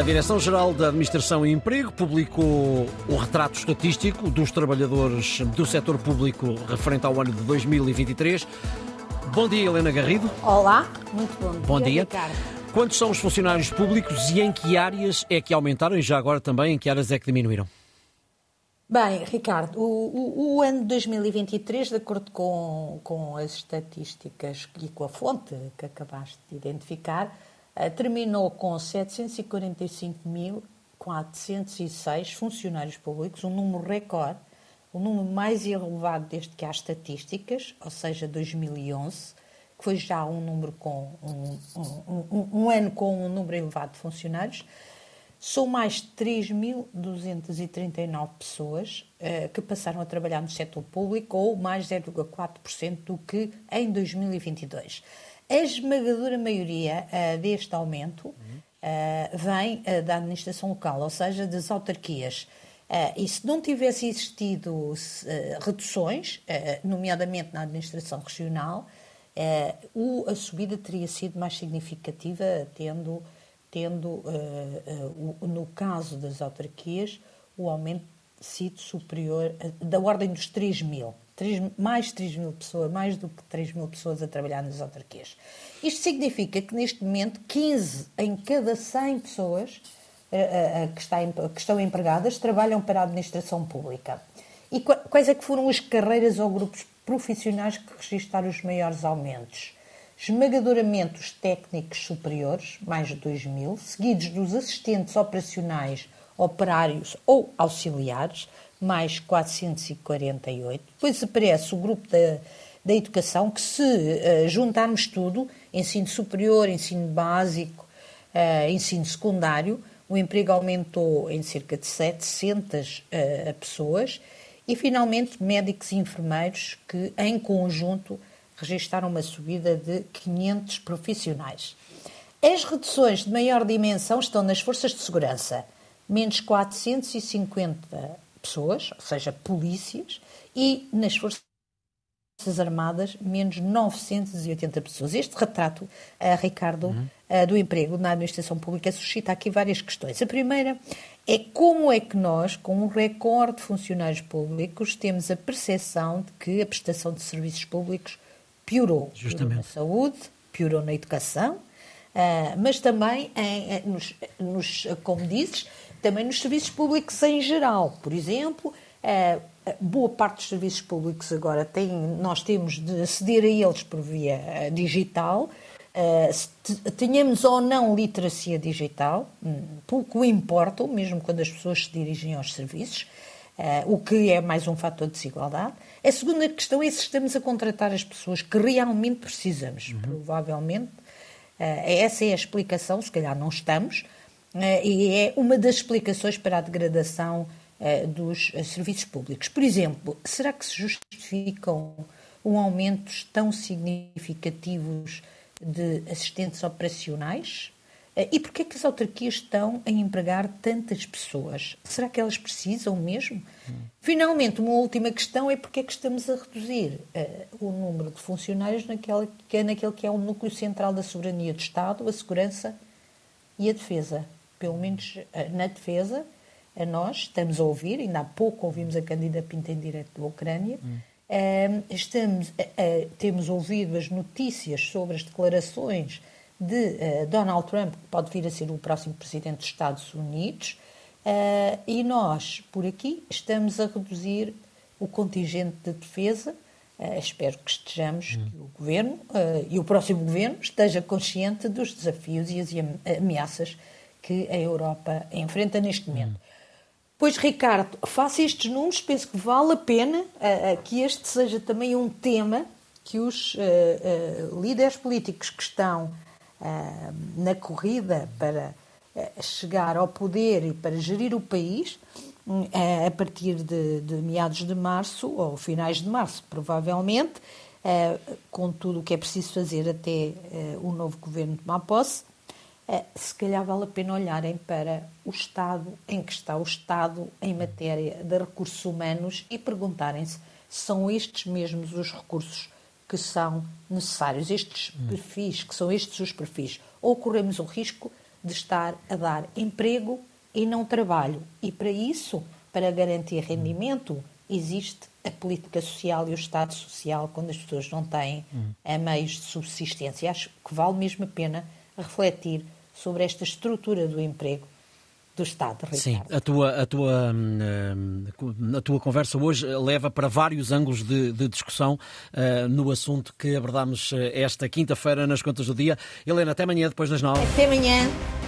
A Direção-Geral da Administração e Emprego publicou o retrato estatístico dos trabalhadores do setor público referente ao ano de 2023. Bom dia, Helena Garrido. Olá, muito bom dia. Bom dia. Ricardo. Quantos são os funcionários públicos e em que áreas é que aumentaram e já agora também em que áreas é que diminuíram? Bem, Ricardo, o, o, o, ano de 2023, de acordo com, com as estatísticas e com a fonte que acabaste de identificar, terminou com 745.406 funcionários públicos, um número recorde, o número mais elevado desde que há estatísticas, ou seja, 2011, que foi já um número com um, um, um, um ano com um número elevado de funcionários. São mais de 3.239 pessoas uh, que passaram a trabalhar no setor público, ou mais 0,4% do que em 2022. A esmagadora maioria uh, deste aumento uh, vem uh, da administração local, ou seja, das autarquias. e se não tivesse existido reduções, nomeadamente na administração regional, o, a subida teria sido mais significativa, tendo, tendo no caso das autarquias, o aumento sido superior, da ordem dos 3 mil. 3, mais de 3 mil pessoas, mais do que 3 mil pessoas a trabalhar nas autarquias. Isto significa que neste momento 15 em cada 100 pessoas uh, uh, que, está, que, estão empregadas trabalham para a administração pública. E quais é que foram as carreiras ou grupos profissionais que registraram os maiores aumentos? Esmagadoramente os técnicos superiores, mais de 2 mil, seguidos dos assistentes operacionais, operários ou auxiliares, mais 448. Depois aparece o grupo da, da educação, que se uh, juntarmos tudo, ensino superior, ensino básico, uh, ensino secundário, o emprego aumentou em cerca de 700 uh, eh, pessoas e, finalmente, médicos e enfermeiros que, em conjunto, registraram uma subida de 500 profissionais. As reduções de maior dimensão estão nas forças de segurança, menos 450 pessoas, ou seja, polícias, e nas Forças Armadas, menos 980 pessoas. Este retrato, uh, Ricardo, uhum. uh, do emprego na administração pública suscita aqui várias questões. A primeira é como é que nós, com um recorde de funcionários públicos, temos a percepção de que a prestação de serviços públicos piorou. Justamente. Piorou na saúde, piorou na educação, mas também, em, nos, nos, como dizes, também nos serviços públicos em geral. Por exemplo, boa parte dos serviços públicos agora tem, nós temos de aceder a eles por via eh, digital. tenhamos ou não literacia digital, hum, pouco importa, mesmo quando as pessoas se dirigem aos serviços, o que é mais um fator de desigualdade. A segunda questão é se estamos a contratar as pessoas que realmente precisamos. Uhum. Provavelmente, essa é a explicação, se calhar não estamos, eh, e é uma das explicações para a degradação eh, dos eh, serviços públicos. Por exemplo, será que se justificam um aumentos tão significativos de assistentes operacionais? E porquê é que as autarquias estão a empregar tantas pessoas? Será que elas precisam mesmo? Hum. Finalmente, uma última questão é porquê é que estamos a reduzir uh, o número de funcionários naquele que, é, naquele que é o núcleo central da soberania do Estado, a segurança e a defesa pelo menos eh, na defesa, a nós, estamos a ouvir, ainda há pouco ouvimos a Candida Pinta em direto da Ucrânia, hum. Ehm, estamos, temos ouvido as notícias sobre as declarações de eh, Donald Trump, que pode vir a ser o próximo presidente dos Estados Unidos, eh, e nós, por aqui, estamos a reduzir o contingente de defesa. espero que estejamos, hum. que o governo e o próximo governo esteja consciente dos desafios e as ameaças que a Europa enfrenta neste momento. Pois, Ricardo, faça estes números, penso que vale a pena uh, uh, que este seja também um tema que os uh, líderes políticos que estão na corrida para chegar ao poder e para gerir o país, a partir de, de, meados de março, ou finais de março, provavelmente, com tudo o que é preciso fazer até o novo governo tomar posse, se calhar vale a pena olharem para o estado em que está o Estado em matéria de recursos humanos e perguntarem-se se são estes mesmos os recursos que são necessários, estes hum. perfis, que são estes os perfis, ou corremos o risco de estar a dar emprego e não trabalho. E para isso, para garantir rendimento, existe a política social e o Estado social quando as pessoas não têm hum. meios de subsistência. Acho que vale mesmo a pena refletir sobre esta estrutura do emprego do Estado, Ricardo. Sim, a tua, a, tua, hum, a tua conversa hoje leva para vários ângulos de, de discussão uh, no assunto que abordámos eh, esta quinta-feira nas contas do dia. Helena, até amanhã, depois das nove. Até amanhã.